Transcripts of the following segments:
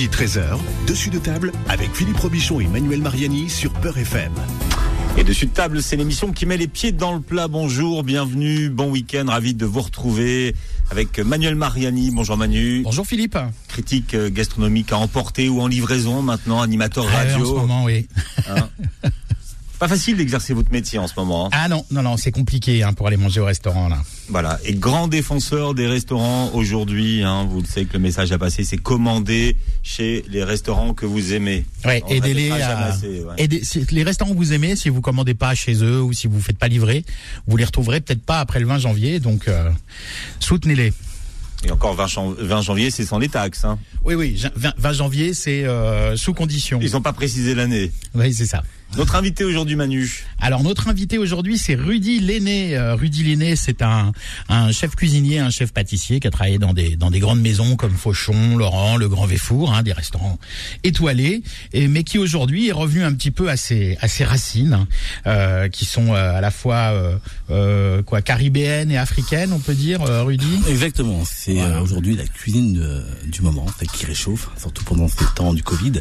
midi 13h, dessus de table avec Philippe Robichon et Manuel Mariani sur Peur FM. Et dessus de table, c'est l'émission qui met les pieds dans le plat. Bonjour, bienvenue, bon week-end, ravi de vous retrouver avec Manuel Mariani. Bonjour Manu. Bonjour Philippe. Critique euh, gastronomique à emporter ou en livraison maintenant, animateur radio. Ah, en ce moment, oui. Hein pas facile d'exercer votre métier en ce moment. Hein. Ah non, non, non, c'est compliqué hein, pour aller manger au restaurant là. Voilà, et grand défenseur des restaurants aujourd'hui, hein, vous le savez que le message a passé, c'est commander chez les restaurants que vous aimez. Ouais, aidez-les à... les restaurants que vous aimez, si vous commandez pas chez eux ou si vous faites pas livrer, vous les retrouverez peut-être pas après le 20 janvier, donc euh, soutenez-les. Et encore 20, janvier, c'est sans les taxes. Hein. Oui, oui, 20, janvier, c'est euh, sous condition. Ils n'ont pas précisé l'année. Oui, c'est ça. Notre invité aujourd'hui, Manu. Alors notre invité aujourd'hui, c'est Rudy Lenné. Euh, Rudy Lenné, c'est un, un chef cuisinier, un chef pâtissier qui a travaillé dans des dans des grandes maisons comme Fauchon, Laurent, Le Grand Véfour, hein, des restaurants étoilés, et, mais qui aujourd'hui est revenu un petit peu à ses à ses racines, euh, qui sont euh, à la fois euh, quoi caribéennes et africaines, on peut dire, Rudy? Exactement. C'est aujourd'hui la cuisine du moment, qui réchauffe, surtout pendant ces temps du Covid,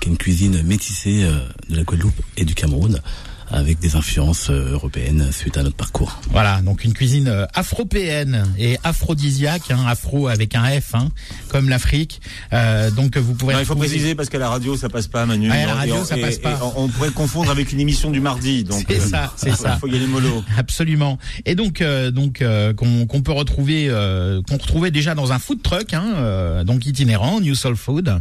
qui est une cuisine métissée de la Guadeloupe et du Cameroun avec des influences euh, européennes suite à notre parcours. Voilà, donc une cuisine euh, afropéenne et aphrodisiaque, hein, afro avec un F, hein, comme l'Afrique. Euh, donc vous pouvez. il faut préciser parce qu'à la radio ça passe pas, Manu. la radio ça passe pas. on pourrait confondre avec une émission du mardi. Donc c'est ça, c'est ça. Il faut y aller mollo. Absolument. Et donc donc qu'on peut retrouver qu'on retrouvait déjà dans un food truck, hein, donc itinérant, New Soul Food,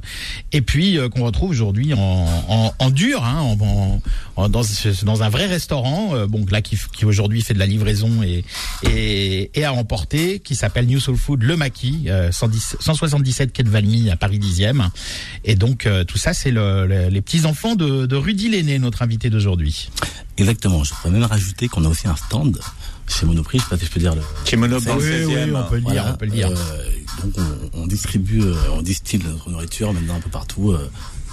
et puis qu'on retrouve aujourd'hui en, en, en, dur, hein, en, en, dans, dans un vrai restaurant, euh, bon là qui, qui aujourd'hui fait de la livraison et et, et à emporter, qui s'appelle New Soul Food Le Maquis, euh, 177 quai de Valmy à Paris 10e. Et donc euh, tout ça, c'est le, les petits enfants de, de Rudy Lenné, notre invité d'aujourd'hui. Exactement. Je pourrais même rajouter qu'on a aussi un stand chez Monoprix, je sais pas si je peux dire. Le... Chez Monoprix, oui, oui, on peut le dire, on peut le dire. Euh, donc on, on distribue, euh, on distille notre nourriture maintenant un peu partout.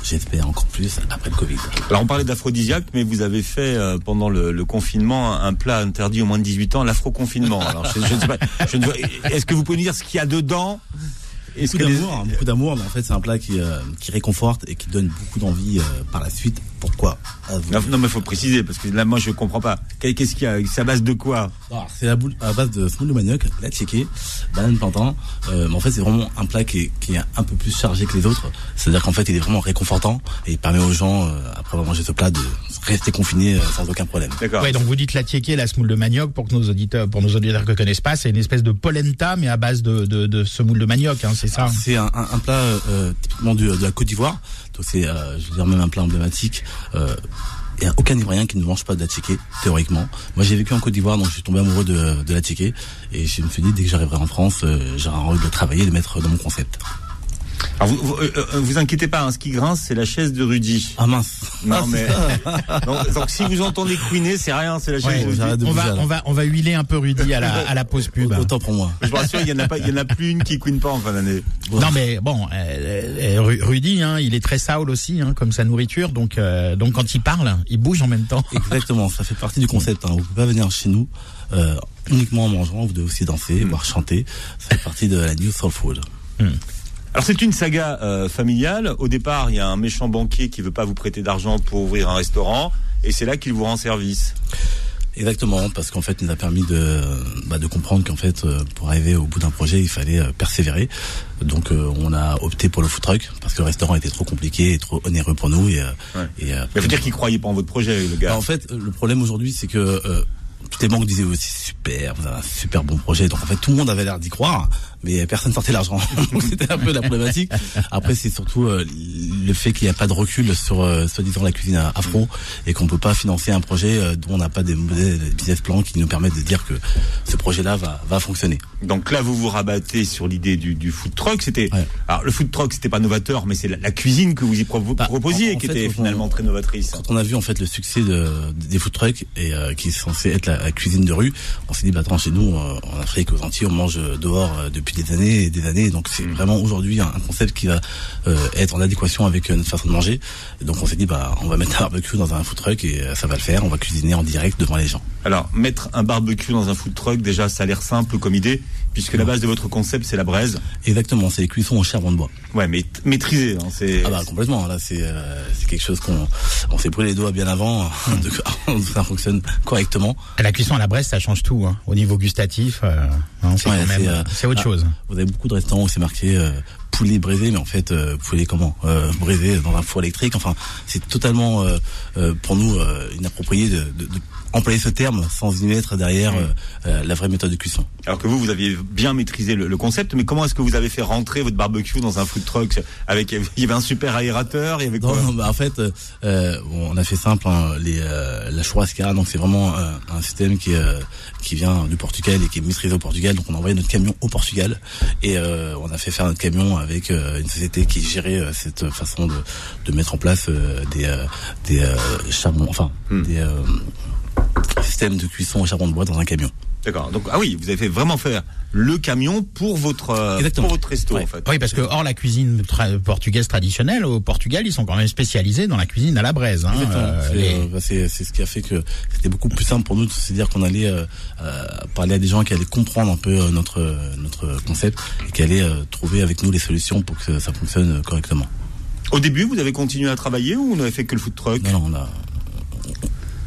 J'espère encore plus après le Covid. Alors on parlait d'aphrodisiaque, mais vous avez fait euh, pendant le, le, confinement un plat interdit au moins de 18 ans, l'afro-confinement. Alors je, je, sais pas, je est-ce que vous pouvez nous dire ce qu'il y a dedans? Beaucoup d'amour, hein, beaucoup d'amour, mais en fait c'est un plat qui, euh, qui réconforte et qui donne beaucoup d'envie euh, par la suite. Pourquoi non, non, mais faut préciser parce que là moi je comprends pas. Qu'est-ce qu'il y a C'est à base de quoi ah, C'est à, base de semoule de manioc, la tchéké, banane plantain. Euh, mais en fait c'est vraiment un plat qui est, qui est un peu plus chargé que les autres. C'est-à-dire qu'en fait il est vraiment réconfortant et il permet aux gens après avoir mangé ce plat de rester confinés sans aucun problème. D'accord. Ouais, donc vous dites la tchéké, la semoule de manioc pour que nos auditeurs, pour nos auditeurs ne connaissent pas, c'est une espèce de polenta mais à base de, de, de semoule de manioc. Hein, c'est ça C'est un, un, plat euh, typiquement du, de la Côte d'Ivoire. Donc c'est, euh, je veux dire, même un plat emblématique. Euh, il n'y a aucun Ivoirien qui ne mange pas de la tchéké, théoriquement. Moi, j'ai vécu en Côte d'Ivoire, donc je suis tombé amoureux de, de la tchéké. Et je me suis dit, dès que j'arriverai en France, euh, j'aurai envie de travailler, de mettre dans mon concept. Alors vous, vous, euh, euh, vous inquiétez pas, hein, ce qui grince, c'est la chaise de Rudy. Ah mince. Non ah, mais donc, donc, si vous entendez couiner, c'est rien, c'est la chaise de Rudy. On va, on va, on va huiler un peu Rudy à la, à la pause pub. Autant pour moi. Je vous rassure, il y en a pas, il y en a plus une qui couine pas en fin d'année. Non mais bon, euh, euh Rudy, hein, il est très saoul aussi, hein, comme sa nourriture, donc euh, donc quand il parle, il bouge en même temps. Exactement, ça fait partie du concept. Hein. Vous pouvez pas venir chez nous euh, uniquement en mangeant, vous devez aussi danser, voire chanter. Ça fait partie de la New Soul Food. Hmm. Alors c'est une saga euh, familiale. Au départ, il y a un méchant banquier qui veut pas vous prêter d'argent pour ouvrir un restaurant, et c'est là qu'il vous rend service. Exactement, parce qu'en fait, il nous a permis de, bah, de comprendre qu'en fait, euh, pour arriver au bout d'un projet, il fallait euh, persévérer. Donc, euh, on a opté pour le food truck parce que le restaurant était trop compliqué et trop onéreux pour nous. Et, ouais. et Mais faut dire qu'il croyait pas en votre projet, le gars. Bah, en fait, le problème aujourd'hui, c'est que toutes les banques disaient aussi super, vous avez un super bon projet. Donc en fait, tout le monde avait l'air d'y croire mais personne sortait l'argent. C'était un peu la problématique. Après, c'est surtout euh, le fait qu'il n'y a pas de recul sur, euh, soi-disant, la cuisine afro et qu'on peut pas financer un projet euh, dont on n'a pas des business plans qui nous permettent de dire que ce projet-là va, va fonctionner. Donc là, vous vous rabattez sur l'idée du, du food truck. C'était, ouais. alors le food truck, c'était pas novateur, mais c'est la, la, cuisine que vous y pro bah, proposiez en, en qui fait, était finalement on, très novatrice. Quand on a vu en fait le succès de, des food trucks et qui est censé être la, cuisine de rue. On s'est dit, bah attends, chez nous, en Afrique, aux Antilles, on mange dehors depuis des années et des années. Donc c'est mm. vraiment aujourd'hui un, concept qui va être en adéquation avec notre façon de manger. Et donc on s'est dit, bah on va mettre un barbecue dans un food truck et ça va le faire. On va cuisiner en direct devant les gens. Alors mettre un barbecue dans un food truck, déjà ça a l'air simple comme idée, puisque la base de votre concept c'est la braise. Exactement, c'est les cuissons au charbon de bois. Ouais, mais maîtrisé. Hein, c'est. Ah bah complètement. Là, c'est c'est quelque chose qu'on on s'est brûlé les doigts bien avant, que ça fonctionne correctement. la cuisson à la braise, ça change tout hein. au niveau gustatif. Euh, hein, c'est autre ah, chose. Vous avez beaucoup de restaurants où c'est marqué euh, poulet braisé, mais en fait poulet comment braisé dans un four électrique. Enfin, c'est totalement pour nous inapproprié de, de, de employer ce terme sans y mettre derrière euh, euh, la vraie méthode de cuisson. Alors que vous, vous aviez bien maîtrisé le, concept, mais comment est-ce que vous avez fait rentrer votre barbecue dans un food truck avec il y avait un super aérateur, il y avait quoi non, bah en fait, euh, on a fait simple, hein, les, la churrasca, donc c'est vraiment un système qui qui vient du Portugal et qui est maîtrisé au Portugal, donc on a envoyé notre camion au Portugal et on a fait faire notre camion avec une société qui gérait cette façon de, de mettre en place des des charbons, enfin hmm. des système de cuisson au charbon de bois dans un camion. D'accord. Donc ah oui, vous avez fait vraiment faire le camion pour votre euh, pour votre resto en fait. Oui, parce que hors la cuisine portugaise traditionnelle au Portugal, ils sont quand même spécialisés dans la cuisine à la braise. Hein, euh, euh, c'est ce qui a fait que c'était beaucoup plus simple pour nous, c'est-à-dire qu'on allait parler à des gens qui allaient comprendre un peu notre notre concept et qui allaient trouver avec nous les solutions pour que ça fonctionne correctement. Au début, vous avez continué à travailler ou on n'avait fait que le food truck? Non, non, on a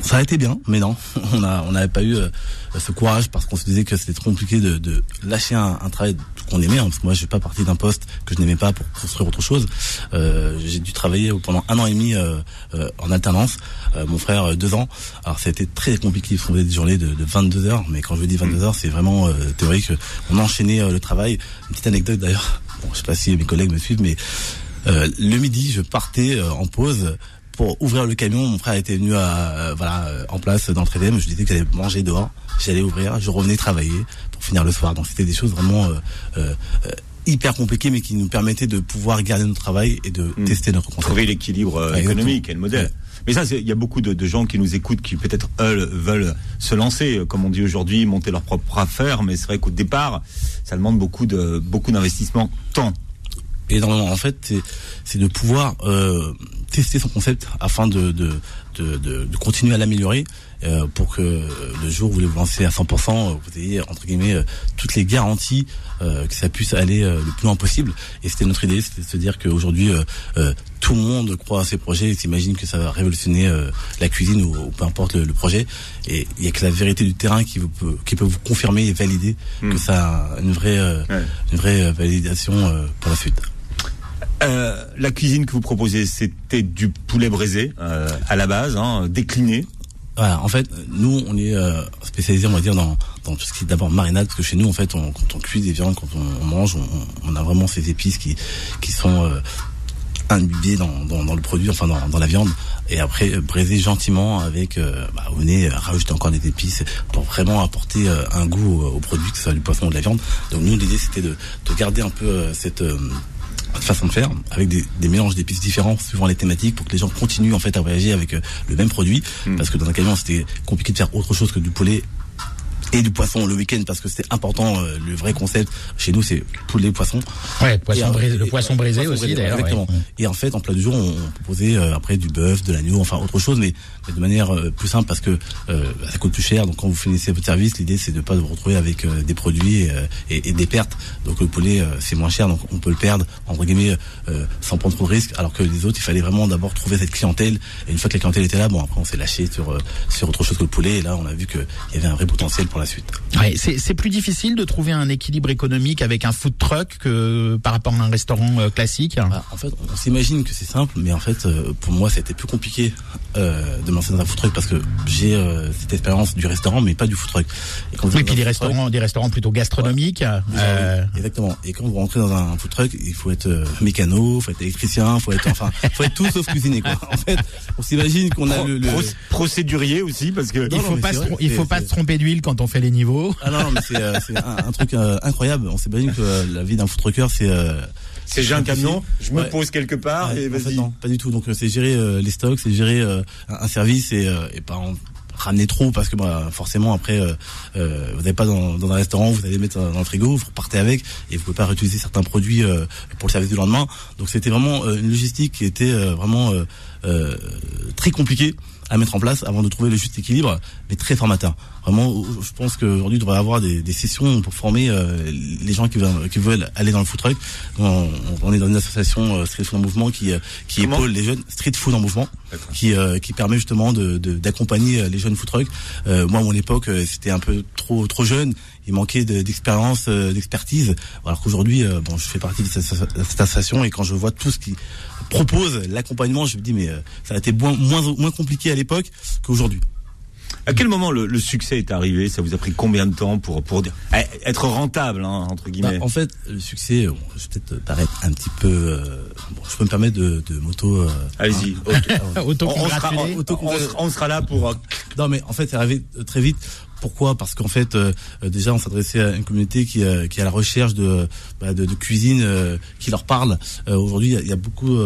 ça a été bien, mais non, on a on n'avait pas eu euh, ce courage parce qu'on se disait que c'était trop compliqué de, de lâcher un, un travail qu'on aimait. Hein, parce que moi, je suis pas parti d'un poste que je n'aimais pas pour construire autre chose. Euh, j'ai dû travailler pendant un an et demi euh, euh en alternance. Euh, mon frère deux ans. Alors ça a été très compliqué. On faisait des journées de, de 22 heures, mais quand je dis 22 heures, c'est vraiment théorique. On enchaînait le travail. Une petite anecdote d'ailleurs. Bon, je sais pas si mes collègues me suivent, mais le midi, je partais en pause pour ouvrir le camion, mon frère était venu à, euh, voilà euh, en place dans le. Je lui disais que j'allais manger dehors, j'allais ouvrir, je revenais travailler pour finir le soir. Donc c'était des choses vraiment euh, hyper compliquées, mais qui nous permettaient de pouvoir garder notre travail et de hmm. tester notre concept. Trouver l'équilibre économique et le modèle. Mais ça, il y a beaucoup de, de, gens qui nous écoutent qui peut-être eux veulent se lancer, comme on dit aujourd'hui, monter leur propre affaire. Mais c'est vrai qu'au départ, ça demande beaucoup de beaucoup d'investissement, temps. Énormément. En fait, c'est de pouvoir euh, tester son concept afin de, de, de, de, continuer à l'améliorer euh, pour que le jour où vous vous lancez à 100%, vous ayez entre guillemets euh, toutes les garanties euh, que ça puisse aller le plus loin possible. Et c'était notre idée, c'était de se dire qu'aujourd'hui tout le monde croit à ces projets et s'imagine que ça va révolutionner la cuisine ou, peu importe le, projet. Et il y a que la vérité du terrain qui, vous peut, qui peut vous confirmer et valider hmm. que ça a une vraie, une vraie validation pour la suite. Euh, la cuisine que vous proposez, c'était du poulet braisé euh, à la base, hein, décliné. En fait, nous, on est euh, spécialisé, on va dire, dans, tout ce qui est d'abord marinade, parce que chez nous, en fait, on, quand on cuit des viandes, quand on, mange, on, a vraiment ces épices qui, qui sont euh, imbibées dans, le produit, enfin dans, la viande, et après braisé gentiment avec, euh, bah, est rajouter encore des épices pour vraiment apporter un goût au, produit, que ce soit du poisson ou de la viande. Donc nous, l'idée, c'était de, de garder un peu cette façon de faire, avec des, des mélanges d'épices différents suivant les thématiques, pour que les gens continuent en fait à voyager avec euh, le même produit. Hmm. Parce que dans un camion, c'était compliqué de faire autre chose que du poulet et du poisson le week-end parce que c'était important. Euh, le vrai concept chez nous, c'est poulet poisson. Ouais, poisson brisé, le poisson brisé aussi d'ailleurs. Exactement. Et en fait, en plat du jour, on, proposait euh, après du bœuf, de l'agneau, enfin autre chose, mais, de manière euh, plus simple parce que ça coûte plus cher. Donc quand vous finissez votre service, l'idée c'est de pas vous retrouver avec des produits et, et, des pertes. Donc le poulet c'est moins cher, donc on peut le perdre entre guillemets sans prendre trop de risques. Alors que les autres, il fallait vraiment d'abord trouver cette clientèle. Et une fois que la clientèle était là, bon après on s'est lâché sur sur autre chose que le poulet. Et là, on a vu qu'il y avait un vrai potentiel pour la suite. Ouais, c'est plus difficile de trouver un équilibre économique avec un food truck que par rapport à un restaurant euh, classique. Bah, en fait, on s'imagine que c'est simple, mais en fait, euh, pour moi, c'était plus compliqué euh, de me lancer dans un food truck parce que j'ai euh, cette expérience du restaurant, mais pas du food truck. Et quand oui, puis des restaurants, des restaurants plutôt gastronomiques. exactement. Et quand vous rentrez dans un food truck, il faut être mécano, faut être électricien, faut être enfin, faut être tout sauf cuisinier. Quoi. En fait, on s'imagine qu'on a le, le, procédurier aussi parce que il faut pas, il faut pas se tromper d'huile quand on fait les niveaux. Ah non, mais c'est euh, un, un, truc euh, incroyable. On s'est pas dit que euh, la vie d'un food trucker, c'est c'est j'ai un camion, je me pose quelque part et vas-y. non, pas du tout. Donc c'est gérer les stocks, c'est gérer un, service et, et pas ramener trop parce que bah, forcément après euh, euh, vous n'avez pas dans, dans, un restaurant, vous allez mettre dans le frigo, vous repartez avec et vous pouvez pas réutiliser certains produits euh, pour le service du lendemain. Donc c'était vraiment une logistique qui était vraiment très compliquée à mettre en place avant de trouver le juste équilibre, mais très formateur. Vraiment, je pense qu'aujourd'hui, il devrait y avoir des, des, sessions pour former euh, les gens qui veulent, qui veulent aller dans le food truck. On, on est dans une association euh, Street Food en Mouvement qui, euh, qui épaule les jeunes Street Food en Mouvement, qui, qui permet justement d'accompagner de, d'accompagner les jeunes food trucks. moi, à mon époque, c'était un peu trop trop jeune. Il manquait d'expérience, d'expertise. Alors qu'aujourd'hui, bon, je fais partie de cette, association et quand je vois tout ce qui propose l'accompagnement, je me dis mais ça a été moins moins, moins compliqué à l'époque qu'aujourd'hui. À quel moment le, succès est arrivé? Ça vous a pris combien de temps pour pour dire eh, être rentable hein, entre guillemets? bah, En fait, le succès, bon, je vais peut-être paraître un petit peu. Euh, bon, je peux me permettre de, de moto. Euh, Allez-y. Hein, auto, on, sera, on, sera, là pour. Euh, non, mais en fait, c'est arrivé très vite. Pourquoi? Parce qu'en fait, déjà, on s'adressait à une communauté qui, qui est à la recherche de, bah, de, cuisine qui leur parle. Aujourd'hui, il y, y, a beaucoup,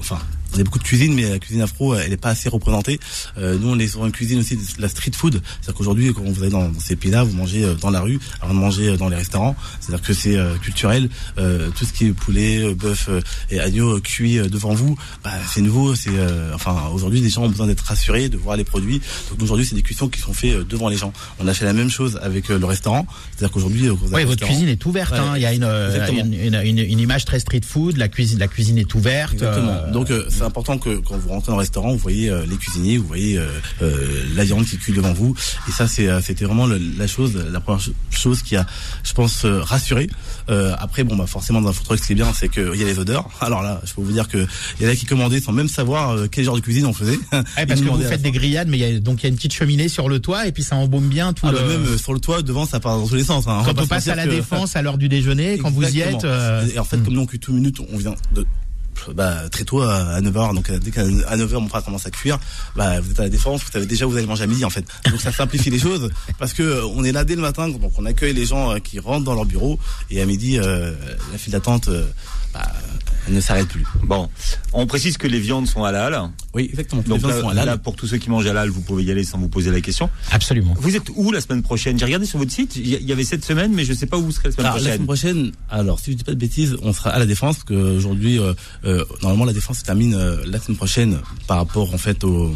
enfin, il y a beaucoup de cuisine, mais la cuisine afro, elle n'est pas assez représentée. Euh, nous, on est sur une cuisine aussi de la street food. C'est-à-dire qu'aujourd'hui, quand vous allez dans, ces pays-là, vous mangez euh, dans la rue avant de manger euh, dans les restaurants. C'est-à-dire que c'est culturel. tout ce qui est poulet, bœuf et agneau cuit devant vous, bah, c'est nouveau. C'est enfin aujourd'hui, les gens ont besoin d'être rassurés, de voir les produits. Donc aujourd'hui, c'est des cuissons qui sont faites devant les gens. On a fait la même chose avec le restaurant. C'est-à-dire qu'aujourd'hui, oui, votre cuisine est ouverte. hein. Il y a une, une, une, une, image très street food. La cuisine, la cuisine est ouverte. Exactement. Donc c'est important que quand vous rentrez dans le restaurant, vous voyez euh, les cuisiniers, vous voyez euh, euh, la viande qui cuit devant vous. Et ça, c'est c'était vraiment la chose, la première chose qui a, je pense, rassuré. après, bon, bah forcément dans un food truck, ce qui est bien, c'est qu'il y a les odeurs. Alors là, je peux vous dire que il y en a qui commandaient sans même savoir quel genre de cuisine on faisait. parce que vous faites des grillades, mais il y a donc il y a une petite cheminée sur le toit et puis ça embaume bien tout. Ah, bah, le... même sur le toit, devant, ça part dans tous les sens. Hein. Quand on, passe à la défense à l'heure du déjeuner, quand vous y êtes. Et en fait, hmm. comme nous on cuit tout minutes, on vient de bah, très tôt à 9h. Donc dès qu'à 9h mon frère commence à cuire, bah, vous êtes à la défense, vous savez déjà vous allez manger à midi en fait. Donc ça simplifie les choses parce que euh, on est là dès le matin, donc on accueille les gens euh, qui rentrent dans leur bureau et à midi euh, la file d'attente bah, elle ne s'arrête plus. Bon, on précise que les viandes sont halal. Oui, exactement. Donc là, pour tous ceux qui mangent halal, vous pouvez y aller sans vous poser la question. Absolument. Vous êtes où la semaine prochaine? J'ai regardé sur votre site, il y avait cette semaine, mais je ne sais pas où vous serez la semaine prochaine. La semaine prochaine, alors si je dis pas de bêtises, on sera à la Défense, parce qu'aujourd'hui, euh, euh, normalement la Défense se termine euh, la semaine prochaine par rapport en fait au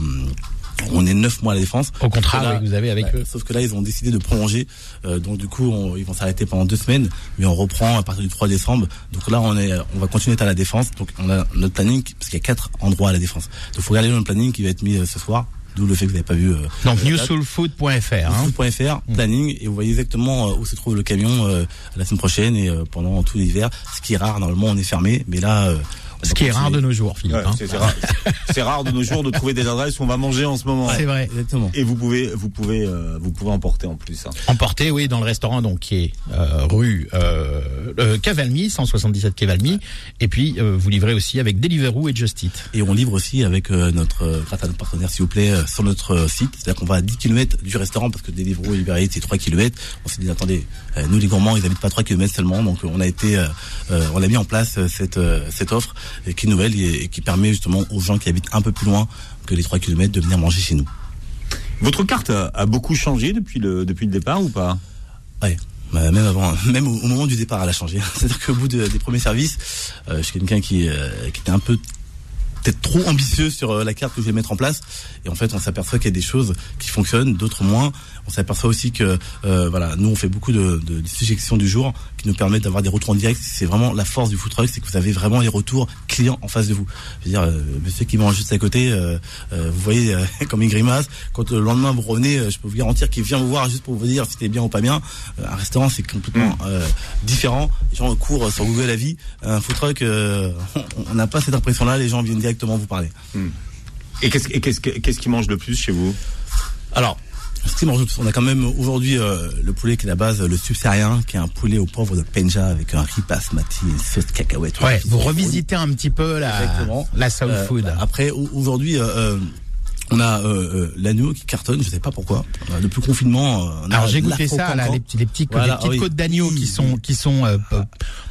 on est neuf mois à la défense. Au contrat, vous avez avec eux. Sauf que là, ils ont décidé de prolonger. Euh, donc du coup, ils vont s'arrêter pendant deux semaines, mais on reprend à partir du 3 décembre. Donc là, on est, on va continuer à la défense. Donc on a notre planning parce qu'il y a quatre endroits à la défense. Donc faut regarder notre planning qui va être mis euh, ce soir. D'où le fait que vous n'avez pas vu. Euh, Donc newsoulfood.fr. Hein. Newsoulfood.fr, planning, et vous voyez exactement où se trouve le camion la semaine prochaine et pendant tout l'hiver. Ce qui est rare, normalement on est fermé, mais là ce qui est rare de nos jours, Philippe. Hein. C'est rare, de nos jours de trouver des adresses où on va manger en ce moment. C'est vrai, exactement. Et vous pouvez, vous pouvez, euh, vous pouvez emporter en plus. Hein. Emporter, oui, dans le restaurant donc qui est euh, rue euh, euh Cavalmy, 177 Cavalmy, et puis vous livrez aussi avec Deliveroo et Just Eat. Et on livre aussi avec notre, grâce à notre partenaire, s'il vous plaît, sur notre site. C'est-à-dire qu'on va à 10 km du restaurant parce que Deliveroo et Uber Eats c'est 3 km. On s'est dit attendez, nous les gourmands, ils habitent pas 3 km seulement, donc on a été, on a mis en place cette cette offre qui est nouvelle et, qui permet justement aux gens qui habitent un peu plus loin que les 3 km de venir manger chez nous. Votre carte a, beaucoup changé depuis le, depuis le départ ou pas? Ouais. Bah, même avant, même au, moment du départ, elle a changé. C'est-à-dire qu'au bout des premiers services, euh, je suis quelqu'un qui, euh, qui était un peu peut-être trop ambitieux sur euh, la carte que je vais mettre en place. Et en fait, on s'aperçoit qu'il y a des choses qui fonctionnent, d'autres moins. On s'aperçoit aussi que euh, voilà, nous on fait beaucoup de, de, de suggestions du jour qui nous permettent d'avoir des retours en direct. C'est vraiment la force du food truck, c'est que vous avez vraiment les retours clients en face de vous. Je veux dire, euh, monsieur qui mange juste à côté, euh, euh vous voyez comme il grimace. Quand le lendemain vous revenez, je peux vous garantir qu'il vient vous voir juste pour vous dire si c'était bien ou pas bien. un restaurant c'est complètement mm. différent. Les gens courent sur Google la vie. Un food truck, on n'a pas cette impression-là. Les gens viennent directement vous parler. Mm. Et qu'est-ce qu'est-ce qu'est-ce qui mange le plus chez vous? Alors, on a quand même aujourd'hui euh, le poulet qui est la base, le subsaharien, qui est un poulet au poivre de Penja avec un riz basmati, une sauce cacahuète. Ouais, vous revisitez un petit peu la, la soul euh, food. Après, aujourd'hui, euh, On a euh, euh, l'agneau qui cartonne, je sais pas pourquoi. Depuis le confinement, euh, on a Alors j'ai goûté ça, là, les, petits, les, petits, Voilà, les petites oui. côtes d'agneau qui sont qui sont euh,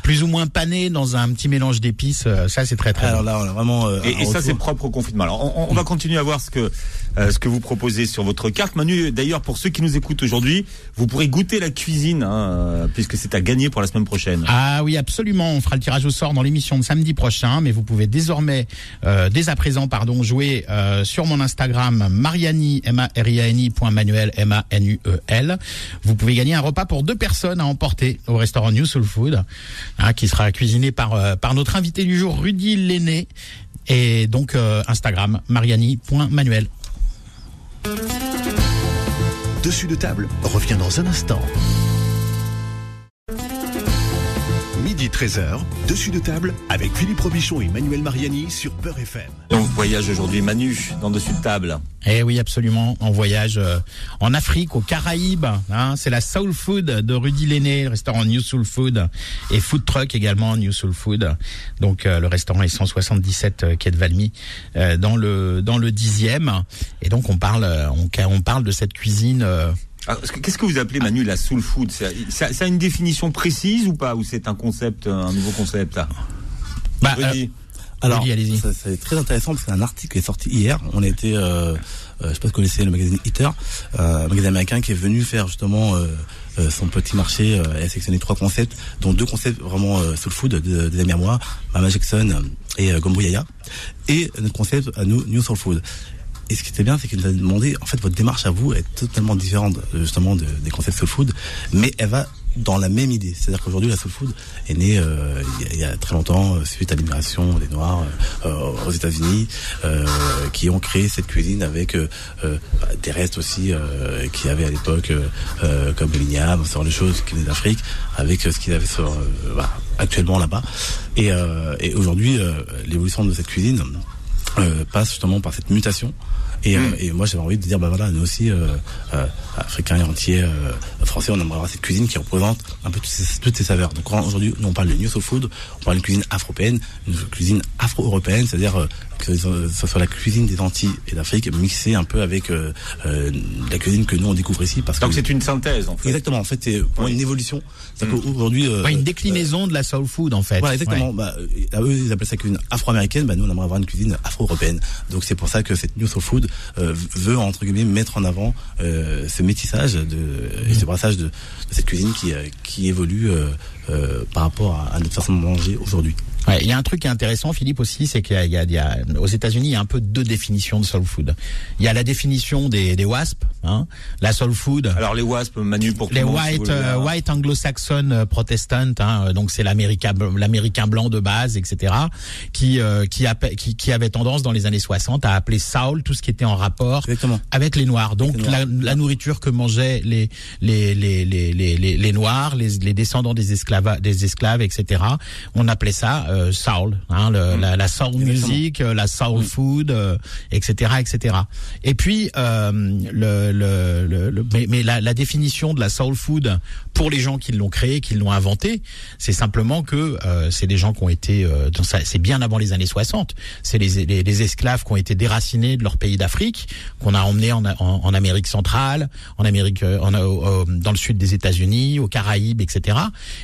plus ou moins panées dans un petit mélange d'épices. euh, Ça c'est très très Alors bon. là, on a vraiment. euh, Et, ça, c'est propre au confinement. Alors, on, on va continuer à voir ce que euh, ce que vous proposez sur votre carte. Manu, d'ailleurs, pour ceux qui nous écoutent aujourd'hui, vous pourrez goûter la cuisine, hein, puisque c'est à gagner pour la semaine prochaine. Ah oui, absolument. On fera le tirage au sort dans l'émission de samedi prochain, mais vous pouvez désormais, euh, dès à présent, pardon, jouer euh, sur mon Instagram Mariani M A R I A N I point Manuel M A N U E L. Vous pouvez gagner un repas pour deux personnes à emporter au restaurant New Soul Food, hein, qui sera cuisiné par euh, par notre invité du jour Rudy Lenné. Et donc euh, Instagram Mariani.manuel. Dessus de table revient dans un instant. Midi 13h, dessus de table avec Philippe Robichon et Manuel Mariani sur Peur FM. Et on voyage aujourd'hui, Manu, dans dessus de table. Eh oui, absolument. En voyage euh, en Afrique, aux Caraïbes. Hein, c'est la Soul Food de Rudy Lenné, le restaurant New Soul Food et Food Truck également New Soul Food. Donc euh, le restaurant est 177 euh, quai de Valmy euh, dans le dans le dixième. Et donc on parle on, on parle de cette cuisine. Euh, que- Qu'est-ce que vous appelez, Manu, la soul food ça, ça, ça a une définition précise ou pas Ou c'est un concept, un nouveau concept là bah, Rudy euh, Alors, Rudy, allez-y. ça, c'est très intéressant parce que c'est un article qui est sorti hier. On était, euh, euh, je sais pas si vous connaissez le magazine Eater, euh, un magazine américain qui est venu faire justement euh, euh, son petit marché euh, et a sélectionné trois concepts, dont deux concepts vraiment euh, soul food de- des amis à moi, Mama Jackson et euh, Gombo Yaya, et notre concept à nous, New Soul Food. Et ce qui était bien, c'est qu'il nous a demandé, en fait, votre démarche à vous est totalement différente, euh, justement, de- des concepts soul food, mais elle va dans la même idée. C'est-à-dire qu'aujourd'hui, la soul food est née euh, il, y a, très longtemps, euh, suite à l'immigration des Noirs euh, aux États-Unis, euh, qui ont créé cette cuisine avec euh, euh, des restes aussi euh, y avait à l'époque, euh, euh, comme le l'igname, ce genre de choses qui venaient d'Afrique, avec euh, ce qu'ils avaient sur, euh, bah, actuellement là-bas. Et, euh, et aujourd'hui, euh, l'évolution de cette cuisine euh, passe justement par cette mutation. Et, euh, et moi j'avais envie de dire bah voilà nous aussi euh, euh, africains et entiers euh, français on aimerait avoir cette cuisine qui représente un peu toutes ces, toutes ces saveurs donc aujourd'hui nous on parle de new soul food on parle d'une cuisine afro-européenne une cuisine afro-européenne c'est-à-dire euh, que ce soit la cuisine des Antilles et d'Afrique mixée un peu avec euh, euh, la cuisine que nous on découvre ici parce Donc que c'est une synthèse, en fait. exactement en fait c'est pour Oui. une évolution c'est qu'aujourd'hui euh, ouais, une euh, déclinaison de la soul food en fait. voilà, exactement. Ouais. Bah, euh, eux, ils appellent ça cuisine afro-américaine. Bah, nous, on aimerait avoir une cuisine afro-européenne. Donc, c'est pour ça que cette New Soul Food euh, veut, entre guillemets, mettre en avant euh, ce métissage de, et ce brassage de, de cette cuisine qui, euh, qui évolue euh, euh, par rapport à, à notre façon de manger aujourd'hui. Ouais, il y a un truc qui est intéressant, Philippe aussi, c'est qu'il y a, il y a- il y a- aux États-Unis, il y a un peu deux définitions de soul food. Il y a la définition des, des WASP, hein, la soul food. Alors les WASP, Manu, pour les white, euh, hein. white anglo-saxon euh, protestant, hein, euh, donc c'est l'américain, l'américain blanc de base, etc., qui euh, qui, qui qui avait tendance dans les années 60 à appeler soul tout ce qui était en rapport Exactement. avec les noirs. Donc les Noirs. La, la nourriture que mangeaient les les les les les, les, les noirs, les, les descendants des esclaves, des esclaves, etc. On appelait ça euh, soul, hein, le- la, la soul Exactement. music, euh, la soul food, euh, etc., etc. Et puis euh, le, le, le, le- mais, mais la, la définition de la soul food pour les gens qui l'ont créé, qui l'ont inventé, c'est simplement que euh, c'est des gens qui ont été, euh, c'est bien avant les années 60. C'est les, les, les esclaves qui ont été déracinés de leur pays d'Afrique, qu'on a emmenés en, en, en Amérique centrale, en Amérique, en, dans le sud des États-Unis, aux Caraïbes, etc.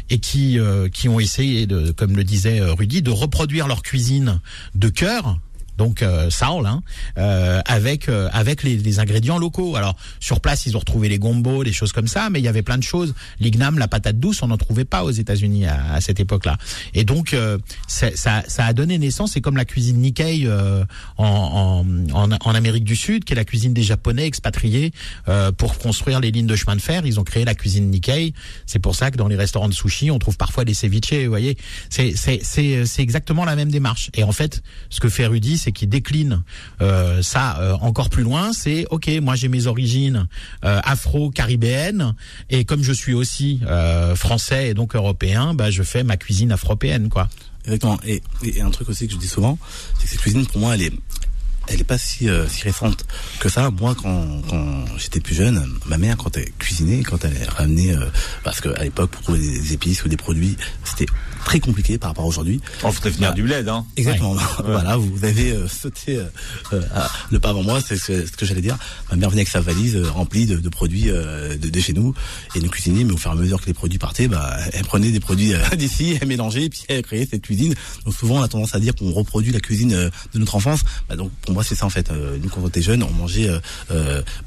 Et qui euh, qui ont essayé de, comme le disait de reproduire leur cuisine de cœur donc euh, Saul, hein, euh, avec euh, avec les, les ingrédients locaux. Alors sur place, ils ont retrouvé les gombos, des choses comme ça, mais il y avait plein de choses. L'igname, la patate douce, on n'en trouvait pas aux États-Unis à, à cette époque-là. Et donc euh, c'est- ça ça a donné naissance. C'est comme la cuisine Nikkei euh, en, en, en en Amérique du Sud, qui est la cuisine des Japonais expatriés euh, pour construire les lignes de chemin de fer. Ils ont créé la cuisine Nikkei. C'est pour ça que dans les restaurants de sushi, on trouve parfois des ceviches. Vous voyez, c'est c'est c'est exactement la même démarche. Et en fait, ce que fait Rudy, c'est qu'il décline euh, ça euh, encore plus loin. C'est ok, moi j'ai mes origines euh, afro-caribéennes et comme je suis aussi français et donc européen, bah je fais ma cuisine afro-européenne quoi. Exactement. Et, et un truc aussi que je dis souvent, c'est que cette cuisine, pour moi, elle est, elle est pas si, si récente que ça. Moi, quand, quand j'étais plus jeune, ma mère, quand elle cuisinait, quand elle ramenait, euh, parce qu'à l'époque, pour trouver des épices ou des produits, c'était très compliqué par rapport à aujourd'hui. On fait venir Bah, du bled, hein. Exactement. Voilà, vous avez euh, sauté euh, euh, à- le pas avant moi, c'est ce, ce que j'allais dire. Ma mère venait avec sa valise euh, remplie de, de produits euh, de, de chez nous et nous cuisinier, mais au fur et à mesure que les produits partaient, bah, elle prenait des produits d'ici, elle mélangeait, et puis elle créait cette cuisine. Donc souvent, on a tendance à dire qu'on reproduit la cuisine de notre enfance. Bah, donc pour moi, c'est ça en fait. Euh, nous, quand on était jeunes, on mangeait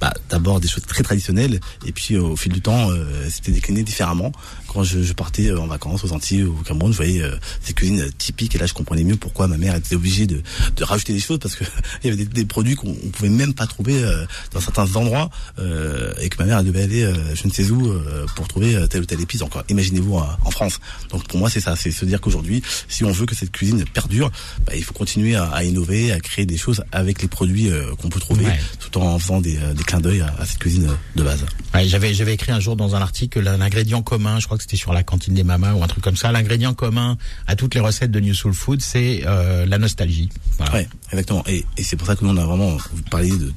bah, d'abord des choses très traditionnelles, et puis au fil du temps, euh, c'était décliné différemment. Quand je, je partais en vacances aux Antilles ou au Cameroun, je voyais ces cuisines typiques, et là, je comprenais mieux pourquoi ma mère était obligée de, de rajouter des choses parce que il y avait des, des produits qu'on on pouvait même pas trouver euh, dans certains endroits euh, et que ma mère elle devait aller euh, je ne sais où pour trouver telle ou telle épice. Encore, imaginez-vous en, en France. Donc pour moi, c'est ça, c'est se dire qu'aujourd'hui, si on veut que cette cuisine perdure, bah, il faut continuer à, à innover, à créer des choses avec les produits qu'on peut trouver, Ouais. tout en faisant des, des clins d'œil à, à cette cuisine de base. Ouais, j'avais j'avais écrit un jour dans un article l'in- l'ingrédient commun, je crois que c'était sur la cantine des mamas ou un truc comme ça. L'ingrédient commun à toutes les recettes de New Soul Food, c'est euh, la nostalgie. Voilà. Ouais, exactement. Et, c'est pour ça que nous on a vraiment vous parlé de,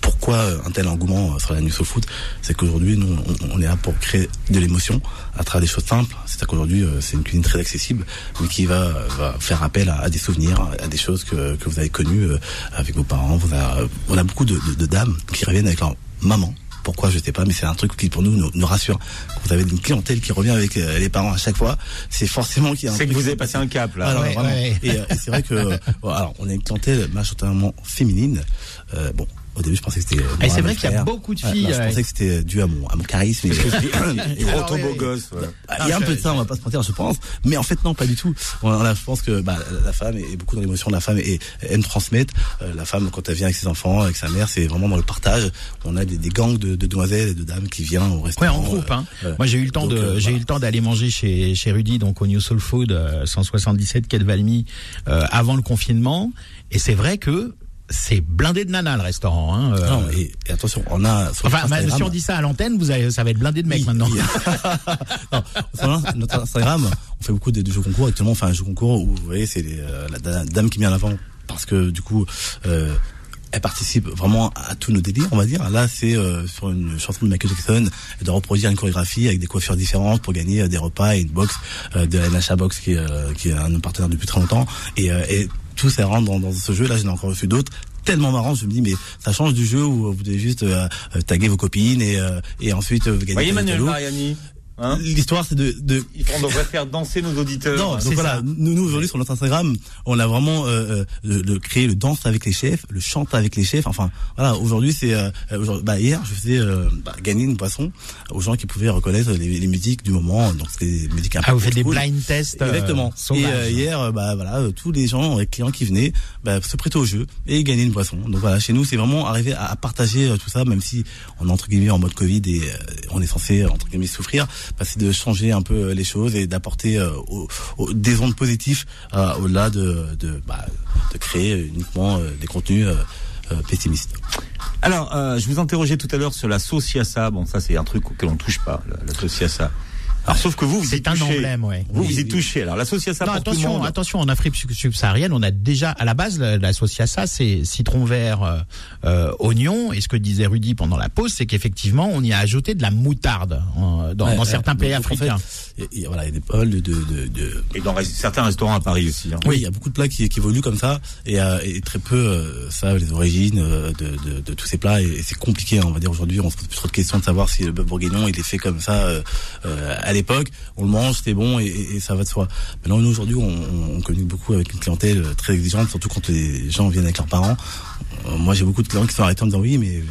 pourquoi un tel engouement sur la New Soul Food, c'est qu'aujourd'hui nous on, est là pour créer de l'émotion à travers des choses simples. C'est-à-dire qu'aujourd'hui euh, c'est une cuisine très accessible, mais qui va, faire appel à, des souvenirs, à des choses que, que vous avez connues euh, avec vos parents. Vous avez- on a beaucoup de dames qui reviennent avec leur maman. Pourquoi je sais pas, mais c'est un truc qui pour nous nous, nous rassure. Quand vous avez une clientèle qui revient avec euh, les parents à chaque fois, c'est forcément qu'il y a un C'est que vous avez passé un cap, là. Voilà, Ouais, vraiment. ouais. Et, euh, et c'est vrai que euh, bon, alors on a une clientèle majoritairement féminine. Euh, bon, au début je pensais que c'était. euh, Et moi, c'est mes vrai qu'il y a beaucoup de Ouais, filles. non, je ouais. pensais que c'était dû à mon à mon charisme. et- Et gros beau gosse. ouais. Ah, Il y a un peu de ça, on va pas se mentir, je pense. Mais en fait, non, pas du tout. On a, je pense que bah, la femme est beaucoup dans l'émotion de la femme et aime transmettre. Euh, la femme, quand elle vient avec ses enfants, avec sa mère, c'est vraiment dans le partage. On a des, des gangs de, de demoiselles et de dames qui viennent au Ouais, restaurant. en groupe. Hein. euh, Moi, j'ai eu le temps donc, de, euh, j'ai voilà. eu le temps d'aller manger chez chez Rudy, donc au New Soul Food, euh, 177 quai de Valmy, euh, avant le confinement. Et c'est vrai que c'est blindé de nana le restaurant. Hein, euh. Non, et, et attention, on a Enfin, Instagram- si on dit ça à l'antenne, vous avez, ça va être blindé de mecs Oui, maintenant. oui. non, sur notre Instagram, on fait beaucoup de, de jeux concours. Actuellement, on fait un jeu concours où, vous voyez, c'est euh, la, dame qui met en avant parce que du coup, euh, elle participe vraiment à tous nos délires, on va dire. Là, c'est euh, sur une chanson de Michael Jackson, elle doit reproduire une chorégraphie avec des coiffures différentes pour gagner euh, des repas et une box euh, de la NHA Box qui est, euh, qui est un de nos partenaires depuis très longtemps. Et, euh, et tout ça rentre dans, dans ce jeu. Là, j'en ai encore reçu d'autres tellement marrant je me dis mais ça change du jeu où vous devez juste euh, euh, taguer vos copines et euh, et ensuite euh, vous gagnez Voyez Manuel. Mariani. Hein L'histoire, c'est de, de on devrait faire danser nos auditeurs. non, c'est donc voilà, ça. nous, nous aujourd'hui sur notre Instagram, on a vraiment euh, euh, le, le créé le danse avec les chefs, le chante avec les chefs. Enfin, voilà, aujourd'hui c'est, euh, euh, bah, hier je faisais euh, bah, gagner une boisson aux gens qui pouvaient reconnaître les, les musiques du moment, donc c'était des musiques un peu Ah, vous faites des cool. blind tests. euh, Exactement. et euh, hier, bah voilà, tous les gens, les clients qui venaient, bah, se prêtaient au jeu et gagner une boisson. Donc voilà, chez nous, c'est vraiment arriver à, à partager tout ça, même si on est entre guillemets en mode Covid et euh, on est censé entre guillemets souffrir, bah, c'est de changer un peu euh, les choses et d'apporter euh, des ondes positives euh, au-delà de de, bah, de créer uniquement des contenus pessimistes. Alors, je vous interrogeais tout à l'heure sur la sauce. Bon, ça, c'est un truc auquel on touche pas, la, la sauce. Alors, sauf que vous, vous y C'est un emblème, ouais. Vous, Oui, vous y oui. touchez. Alors, la sauce yassa Non, pour tout le attention, monde. attention, en Afrique sub- subsaharienne, on a déjà à la base la, la sauce yassa, c'est citron vert, euh, euh, oignon. Et ce que disait Rudy pendant la pause, c'est qu'effectivement, on y a ajouté de la moutarde euh, dans, Ouais, dans ouais. certains pays en africains. fait, a- voilà, il y a des pôles de, de, de, de Et dans res- certains restaurants à Paris aussi. hein. Oui, il y a beaucoup de plats qui, qui évoluent comme ça et, euh, et très peu euh, savent les origines euh, de, de, de tous ces plats et, et c'est compliqué. hein, on va dire aujourd'hui, on se pose plus trop de questions de savoir si le bœuf bourguignon il est fait comme ça euh, euh, à l'époque. On le mange, c'était bon et, ça va de soi. Maintenant, nous aujourd'hui, on, on, beaucoup avec une clientèle euh, très exigeante, surtout quand les gens viennent avec leurs parents. Euh, moi, j'ai beaucoup de clients qui sont arrêtés en disant oui, mais